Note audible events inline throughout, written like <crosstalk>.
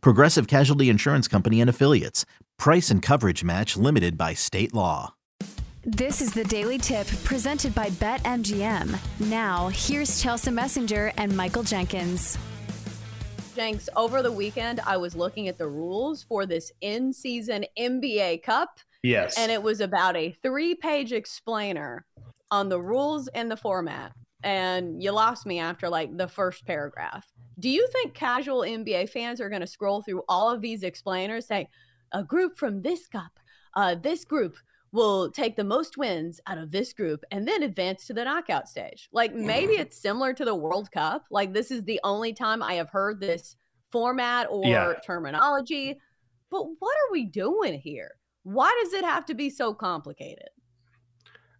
Progressive Casualty Insurance Company and Affiliates. Price and coverage match limited by state law. This is the Daily Tip presented by BetMGM. Now, here's Chelsa Messinger and Michael Jenkins. Jenks, over the weekend, I was looking at the rules for this in season NBA Cup. Yes. And it was about a three page explainer on the rules and the format and you lost me after like the first paragraph. Do you think casual NBA fans are going to scroll through all of these explainers saying a group from this cup, uh, this group will take the most wins out of this group and then advance to the knockout stage? Like maybe it's similar to the World Cup. Like this is the only time I have heard this format or yeah. terminology. But what are we doing here? Why does it have to be so complicated?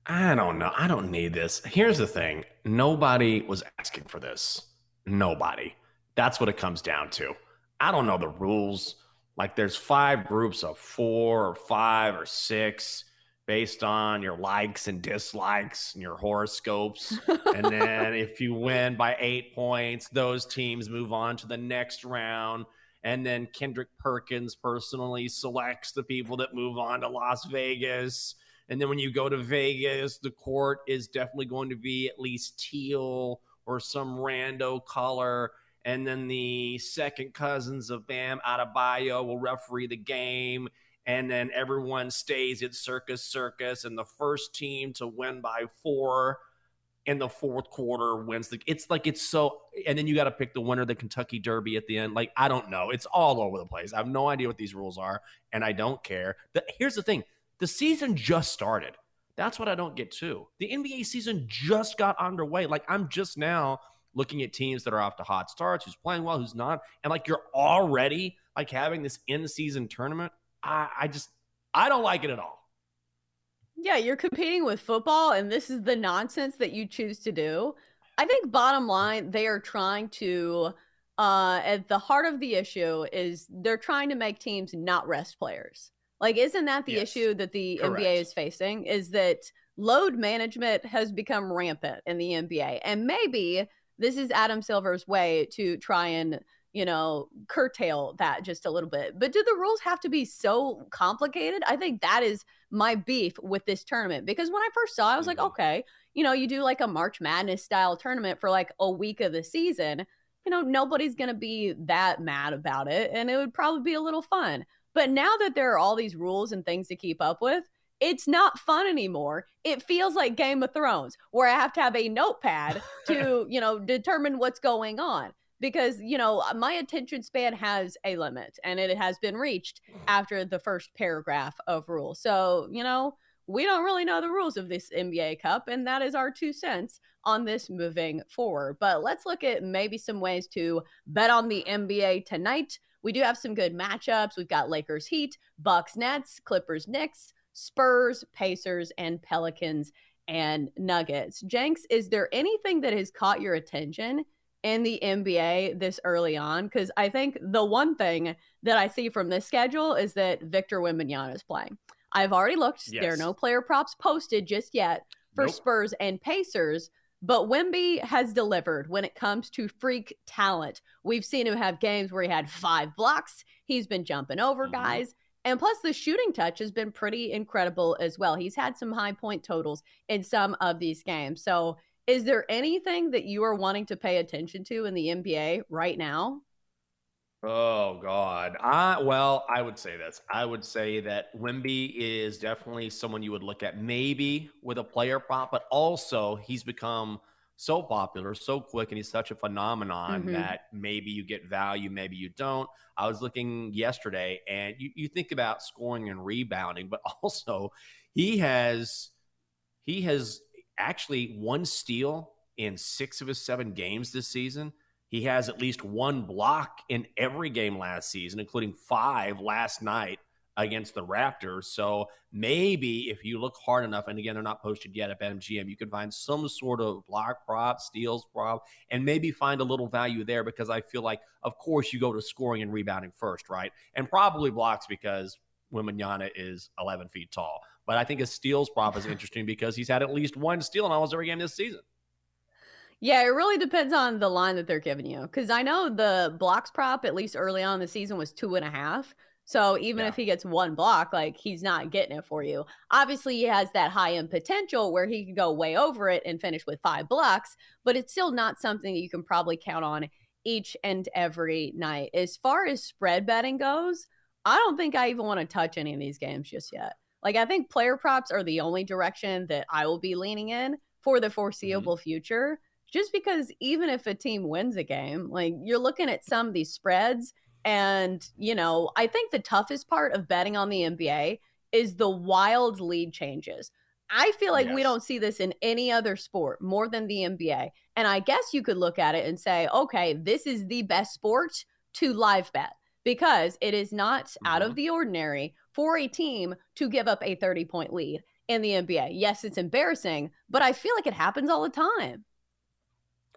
I don't know. I don't need this. Here's the thing nobody was asking for this. Nobody. That's what it comes down to. I don't know the rules. Like there's five groups of four or five or six based on your likes and dislikes and your horoscopes. and then <laughs> if you win by eight points, those teams move on to the next round. And then Kendrick Perkins personally selects the people that move on to Las Vegas. And then when you go to Vegas, the court is definitely going to be at least teal or some rando color. And then the second cousins of Bam Adebayo will referee the game. And then everyone stays at Circus Circus. And the first team to win by four in the fourth quarter wins the it's like it's so and then you got to pick the winner of the Kentucky Derby at the end like I don't know it's all over the place I have no idea what these rules are and I don't care the, here's the thing the season just started. That's what I don't get too. The NBA season just got underway. Like I'm just now looking at teams that are off to hot starts, who's playing well, who's not, and like you're already like having this in-season tournament. I, I just I don't like it at all. Yeah, you're competing with football, and this is the nonsense that you choose to do. I think bottom line, they are trying to uh at the heart of the issue is they're trying to make teams not rest players. Like, isn't that the yes. issue that the Correct. NBA is facing? Is that load management has become rampant in the NBA. And maybe this is Adam Silver's way to try and, you know, curtail that just a little bit. But do the rules have to be so complicated? I think that is my beef with this tournament because when I first saw it, I was mm-hmm. like, okay, you know, you do like a March Madness style tournament for like a week of the season. You know, nobody's going to be that mad about it. And it would probably be a little fun. But now that there are all these rules and things to keep up with, it's not fun anymore. It feels like Game of Thrones, where I have to have a notepad <laughs> to, you know, determine what's going on. Because, you know, uh, my attention span has a limit and it has been reached mm-hmm. after the first paragraph of rules. So, you know, we don't really know the rules of this NBA Cup, and that is our two cents on this moving forward. But let's look at maybe some ways to bet on the NBA tonight. We do have some good matchups. We've got Lakers Heat, Bucks Nets, Clippers Knicks, Spurs, Pacers, and Pelicans and Nuggets. Jenks, is there anything that has caught your attention in the NBA this early on? Because I think the one thing that I see from this schedule is that Victor Wembanyama is playing. I've already looked. Yes. There are no player props posted just yet for nope. Spurs and Pacers. But Wemby has delivered when it comes to freak talent. We've seen him have games where he had five blocks. He's been jumping over mm-hmm. guys. And plus, the shooting touch has been pretty incredible as well. He's had some high point totals in some of these games. So, is there anything that you are wanting to pay attention to in the NBA right now? Oh God. I well, I would say this. I would say that Wemby is definitely someone you would look at maybe with a player prop, but also he's become so popular, so quick, and he's such a phenomenon mm-hmm. that maybe you get value, maybe you don't. I was looking yesterday and you, you think about scoring and rebounding, but <laughs> also he has he has actually one steal in six of his seven games this season. He has at least one block in every game last season, including five last night against the Raptors. So maybe if you look hard enough, and again, they're not posted yet at BetMGM, you can find some sort of block prop, steals prop, and maybe find a little value there because I feel like, of course, you go to scoring and rebounding first, right? And probably blocks because Wembanyama is 11 feet tall. But I think his steals prop is <laughs> interesting because he's had at least one steal in almost every game this season. Yeah, it really depends on the line that they're giving you. Because I know the blocks prop, at least early on in the season, was two and a half. So even yeah. if he gets one block, like he's not getting it for you. Obviously, he has that high end potential where he could go way over it and finish with five blocks, but it's still not something that you can probably count on each and every night. As far as spread betting goes, I don't think I even want to touch any of these games just yet. Like, I think player props are the only direction that I will be leaning in for the mm-hmm. foreseeable mm-hmm. future. Just because even if a team wins a game, like you're looking at some of these spreads and, you know, I think the toughest part of betting on the NBA is the wild lead changes. I feel like yes. we don't see this in any other sport more than the NBA. And I guess you could look at it and say, okay, this is the best sport to live bet because it is not mm-hmm. out of mm-hmm. the ordinary for a team to give up a 30 point lead in the NBA. Yes, it's embarrassing, but I feel like it happens all the time.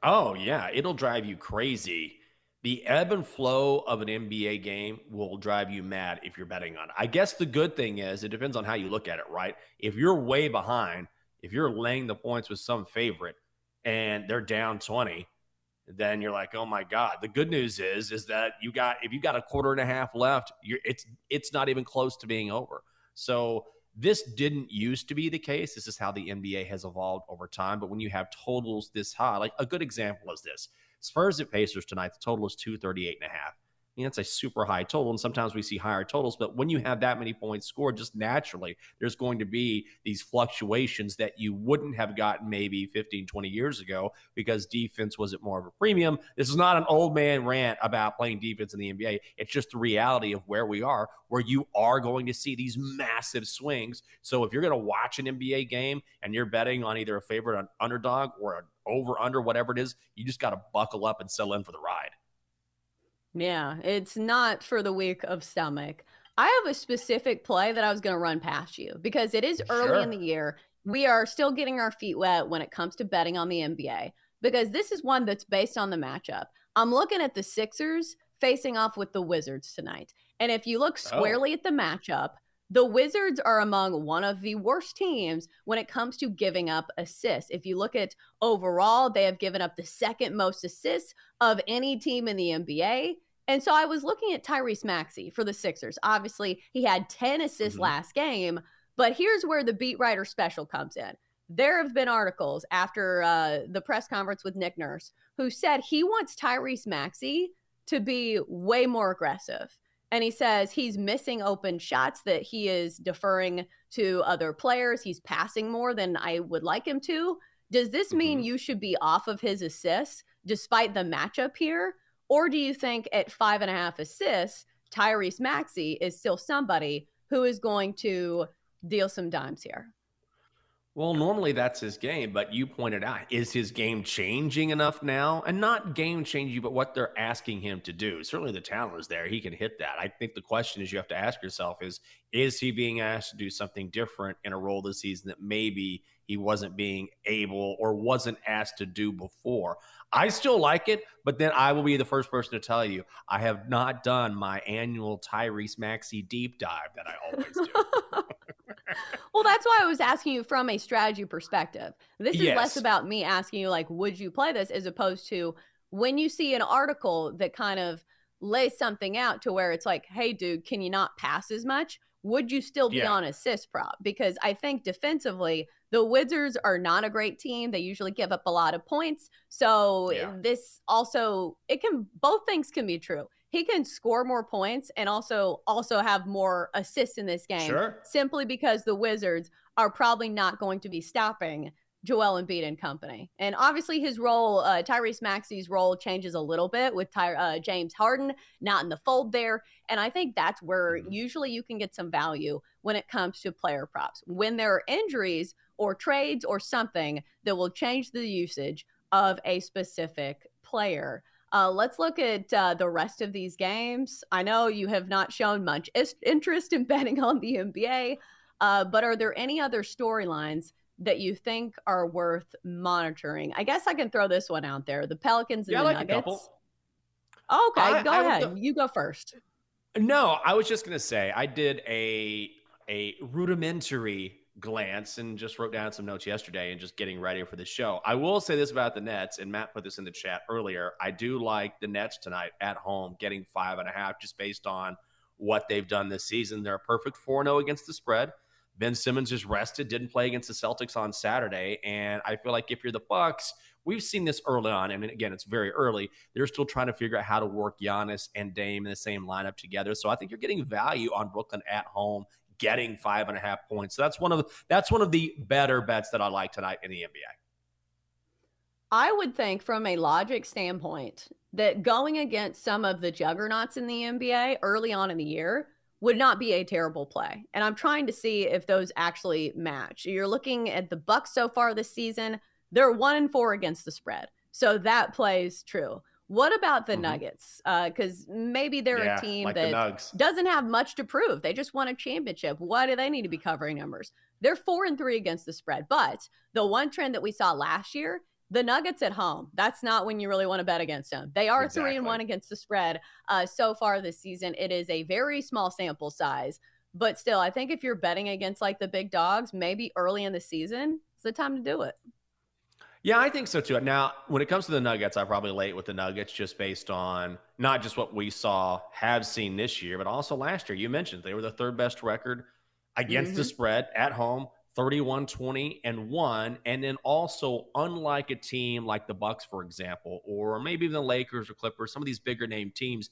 Oh, yeah. It'll drive you crazy the ebb and flow of an NBA game will drive you mad if you're betting on it. I guess the good thing is it depends on how you look at it, right? If you're way behind, if you're laying the points with some favorite and they're down 20, then you're like, oh my God. The good news is, is that you got if you got a quarter and a half left, you're it's it's not even close to being over. So this didn't used to be the case. This is how the NBA has evolved over time. But when you have totals this high, like a good example is this Spurs at Pacers tonight, the total is 238 and a half. Mean, that's a super high total. And sometimes we see higher totals, but when you have that many points scored, just naturally, there's going to be these fluctuations that you wouldn't have gotten maybe 15, 20 years ago because defense was at more of a premium. This is not an old man rant about playing defense in the NBA. It's just the reality of where we are, where you are going to see these massive swings. So if you're going to watch an NBA game and you're betting on either a favorite on underdog or an over under, whatever it is, you just got to buckle up and sell in for the ride. Yeah, it's not for the weak of stomach. I have a specific play that I was going to run past you because it is early sure. in the year. We are still getting our feet wet when it comes to betting on the NBA because this is one that's based on the matchup. I'm looking at the Sixers facing off with the Wizards tonight. And if you look oh. squarely oh. at the matchup, the Wizards are among one of the worst teams when it comes to giving up assists. If you look at overall, they have given up the second most assists of any team in the NBA. And so I was looking at Tyrese Maxey for the Sixers. Obviously, he had 10 assists mm-hmm. last game, but here's where the beat writer special comes in. There have been articles after uh, the press conference with Nick Nurse who said he wants Tyrese Maxey to be way more aggressive. And he says he's missing open shots, that he is deferring to other players. He's passing more than I would like him to. Does this mean mm-hmm. you should be off of his assists despite the matchup here? Or do you think at five and a half assists, Tyrese Maxey is still somebody who is going to deal some dimes here? Well, normally that's his game, but you pointed out, is his game changing enough now? And not game changing, but what they're asking him to do. Certainly the talent is there. He can hit that. I think the question is you have to ask yourself is, is he being asked to do something different in a role this season that maybe he wasn't being able or wasn't asked to do before? I still like it, but then I will be the first person to tell you I have not done my annual Tyrese Maxey deep dive that I always do. <laughs> that's why I was asking you from a strategy perspective. This is yes. less about me asking you, like, would you play this, as opposed to when you see an article that kind of lays something out to where it's like, hey, dude, can you not pass as much? Would you still be yeah. on assist prop? Because I think defensively, the Wizards are not a great team. They usually give up a lot of points. So yeah. this also it can both things can be true he can score more points and also also have more assists in this game sure. simply because the Wizards are probably not going to be stopping Joel Embiid and company. And obviously his role, uh, Tyrese Maxey's role changes a little bit with Ty- uh, James Harden not in the fold there. And I think that's where mm-hmm. usually you can get some value when it comes to player props. When there are injuries or trades or something that will change the usage of a specific player. Uh, let's look at uh, the rest of these games. I know you have not shown much interest in <laughs> betting on the NBA, uh, but are there any other storylines that you think are worth monitoring? I guess I can throw this one out there: the Pelicans and yeah, the like Nuggets. Okay, I, go I ahead. Go, you go first. No, I was just gonna say I did a a rudimentary glance and just wrote down some notes yesterday and just getting ready for the show. I will say this about the Nets, and Matt put this in the chat earlier. I do like the Nets tonight at home getting five and a half just based on what they've done this season. They're a perfect 4 0 against the spread. Ben Simmons is rested, didn't play against the Celtics on Saturday. And I feel like if you're the Bucks, we've seen this early on. I mean, again, it's very early. They're still trying to figure out how to work Giannis and Dame in the same lineup together. So I think you're getting value on Brooklyn at home getting five and a half points. So that's one of that's one of the better bets that I like tonight in the NBA. I would think from a logic standpoint that going against some of the juggernauts in the NBA early on in the year would not be a terrible play. And I'm trying to see if those actually match. You're looking at the Bucks so far this season, they're 1 and 4 against the spread. So that plays true. What about the mm-hmm. Nuggets? Because uh, maybe they're yeah, a team like that doesn't have much to prove. They just won a championship. Why do they need to be covering numbers? They're four and three against the spread. But the one trend that we saw last year, the Nuggets at home, that's not when you really want to bet against them. They are exactly. three and one against the spread uh, so far this season. It is a very small sample size. But still, I think if you're betting against like the big dogs, maybe early in the season, it's the time to do it. Yeah, I think so too. Now, when it comes to the Nuggets, I'm probably late with the Nuggets just based on not just what we saw, have seen this year, but also last year. You mentioned they were the third best record against mm-hmm. the spread at home, 31 20 and 1 and then also unlike a team like the bucks for example or maybe even the lakers or clippers some of these bigger name teams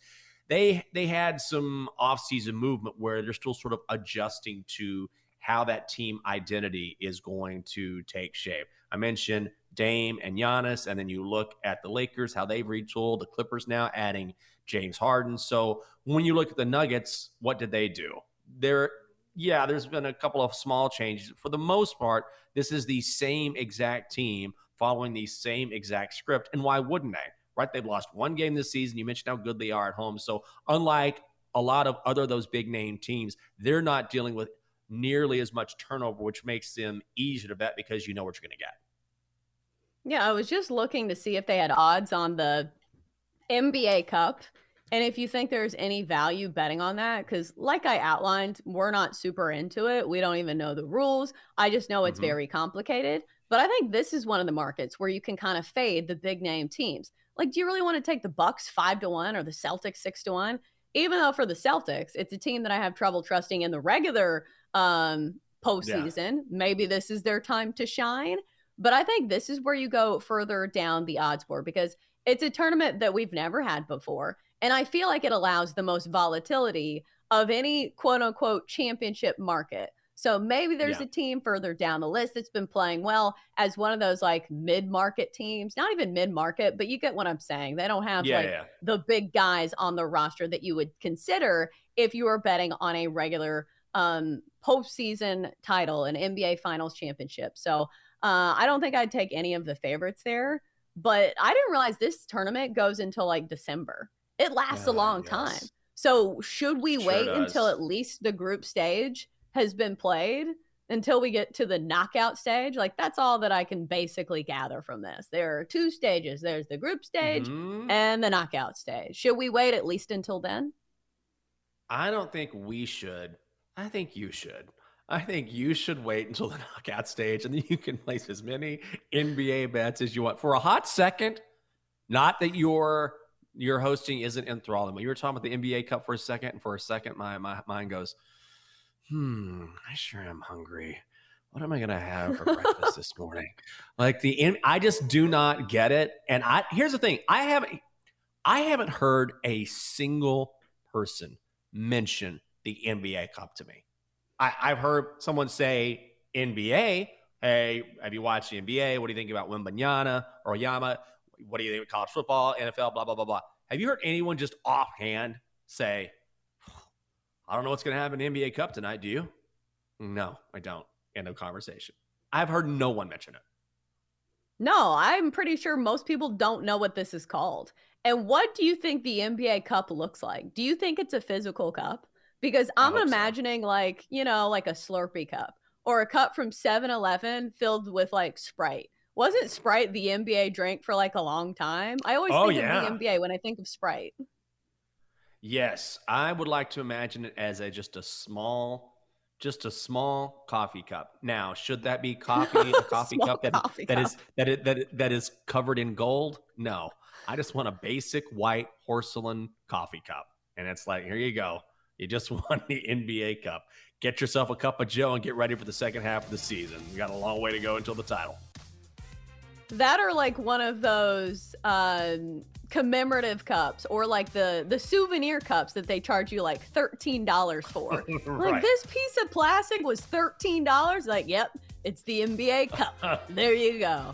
they they had some offseason movement where they're still sort of adjusting to how that team identity is going to take shape i mentioned Dame and Giannis, and then you look at the Lakers, how they've retooled, the Clippers now adding James Harden. So when you look at the Nuggets, what did they do? There, yeah, there's been a couple of small changes. For the most part, this is the same exact team following the same exact script. And why wouldn't they? Right? They've lost one game this season. You mentioned how good they are at home. So unlike a lot of other those big name teams, they're not dealing with nearly as much turnover, which makes them easier to bet because you know what you're going to get. Yeah, I was just looking to see if they had odds on the NBA Cup. And if you think there's any value betting on that, because like I outlined, we're not super into it. We don't even know the rules. I just know it's mm-hmm. very complicated. But I think this is one of the markets where you can kind of fade the big name teams. Like, do you really want to take the Bucks five to one or the Celtics six to one? Even though for the Celtics, it's a team that I have trouble trusting in the regular um, postseason. Yeah. Maybe this is their time to shine. But I think this is where you go further down the odds board because it's a tournament that we've never had before. And I feel like it allows the most volatility of any quote unquote championship market. So maybe there's yeah. a team further down the list that's been playing well as one of those like mid market teams, not even mid market, but you get what I'm saying. They don't have yeah, like yeah. the big guys on the roster that you would consider if you were betting on a regular um, postseason title, an NBA Finals championship. So uh, I don't think I'd take any of the favorites there, but I didn't realize this tournament goes until like December. It lasts a long yes. time. So should we sure wait does. until at least the group stage has been played until we get to the knockout stage? Like that's all that I can basically gather from this. There are two stages. There's the group stage mm-hmm. and the knockout stage. Should we wait at least until then? I don't think we should. I think you should. I think you should wait until the <laughs> knockout stage and then you can place as many NBA bets as you want. For a hot second, not that your your hosting isn't enthralling, but you were talking about the NBA Cup for a second, and for a second, my, my mind goes, hmm, I sure am hungry. What am I gonna have for breakfast this <laughs> morning? Like the I just do not get it. And I here's the thing: I haven't I haven't heard a single person mention the NBA Cup to me. I, have heard someone say NBA. Hey, have you watched the NBA? What do you think about Wembanyama or Yama? What do you think of college football, NFL, blah, blah, blah, blah. Have you heard anyone just offhand say, I don't know what's going to happen in the NBA Cup tonight? Do you? No, I don't. End of conversation. I've heard no one mention it. No, I'm pretty sure most people don't know what this is called. And what do you think the NBA Cup looks like? Do you think it's a physical cup? Because I'm imagining so. like, you know, like a Slurpee cup or a cup from 7 Eleven filled with like Sprite. Wasn't Sprite the NBA drink for like a long time? I always oh, think yeah. of the NBA when I think of Sprite. Yes, I would like to imagine it as a just a small just a small coffee cup. Now, should that be coffee a <laughs> coffee cup that coffee that cup. is that is, that that is covered in gold? No. I just want a basic white porcelain coffee cup. And it's like, here you go. You just <laughs> won the NBA Cup. Get yourself a cup of Joe and get ready for the second half of the season. You got a long way to go until the title. That are like one of those um, commemorative cups or like the the souvenir cups that they charge you like $13 for. <laughs> right. Like this piece of plastic was $13. Like, yep, it's the NBA cup. <laughs> there you go.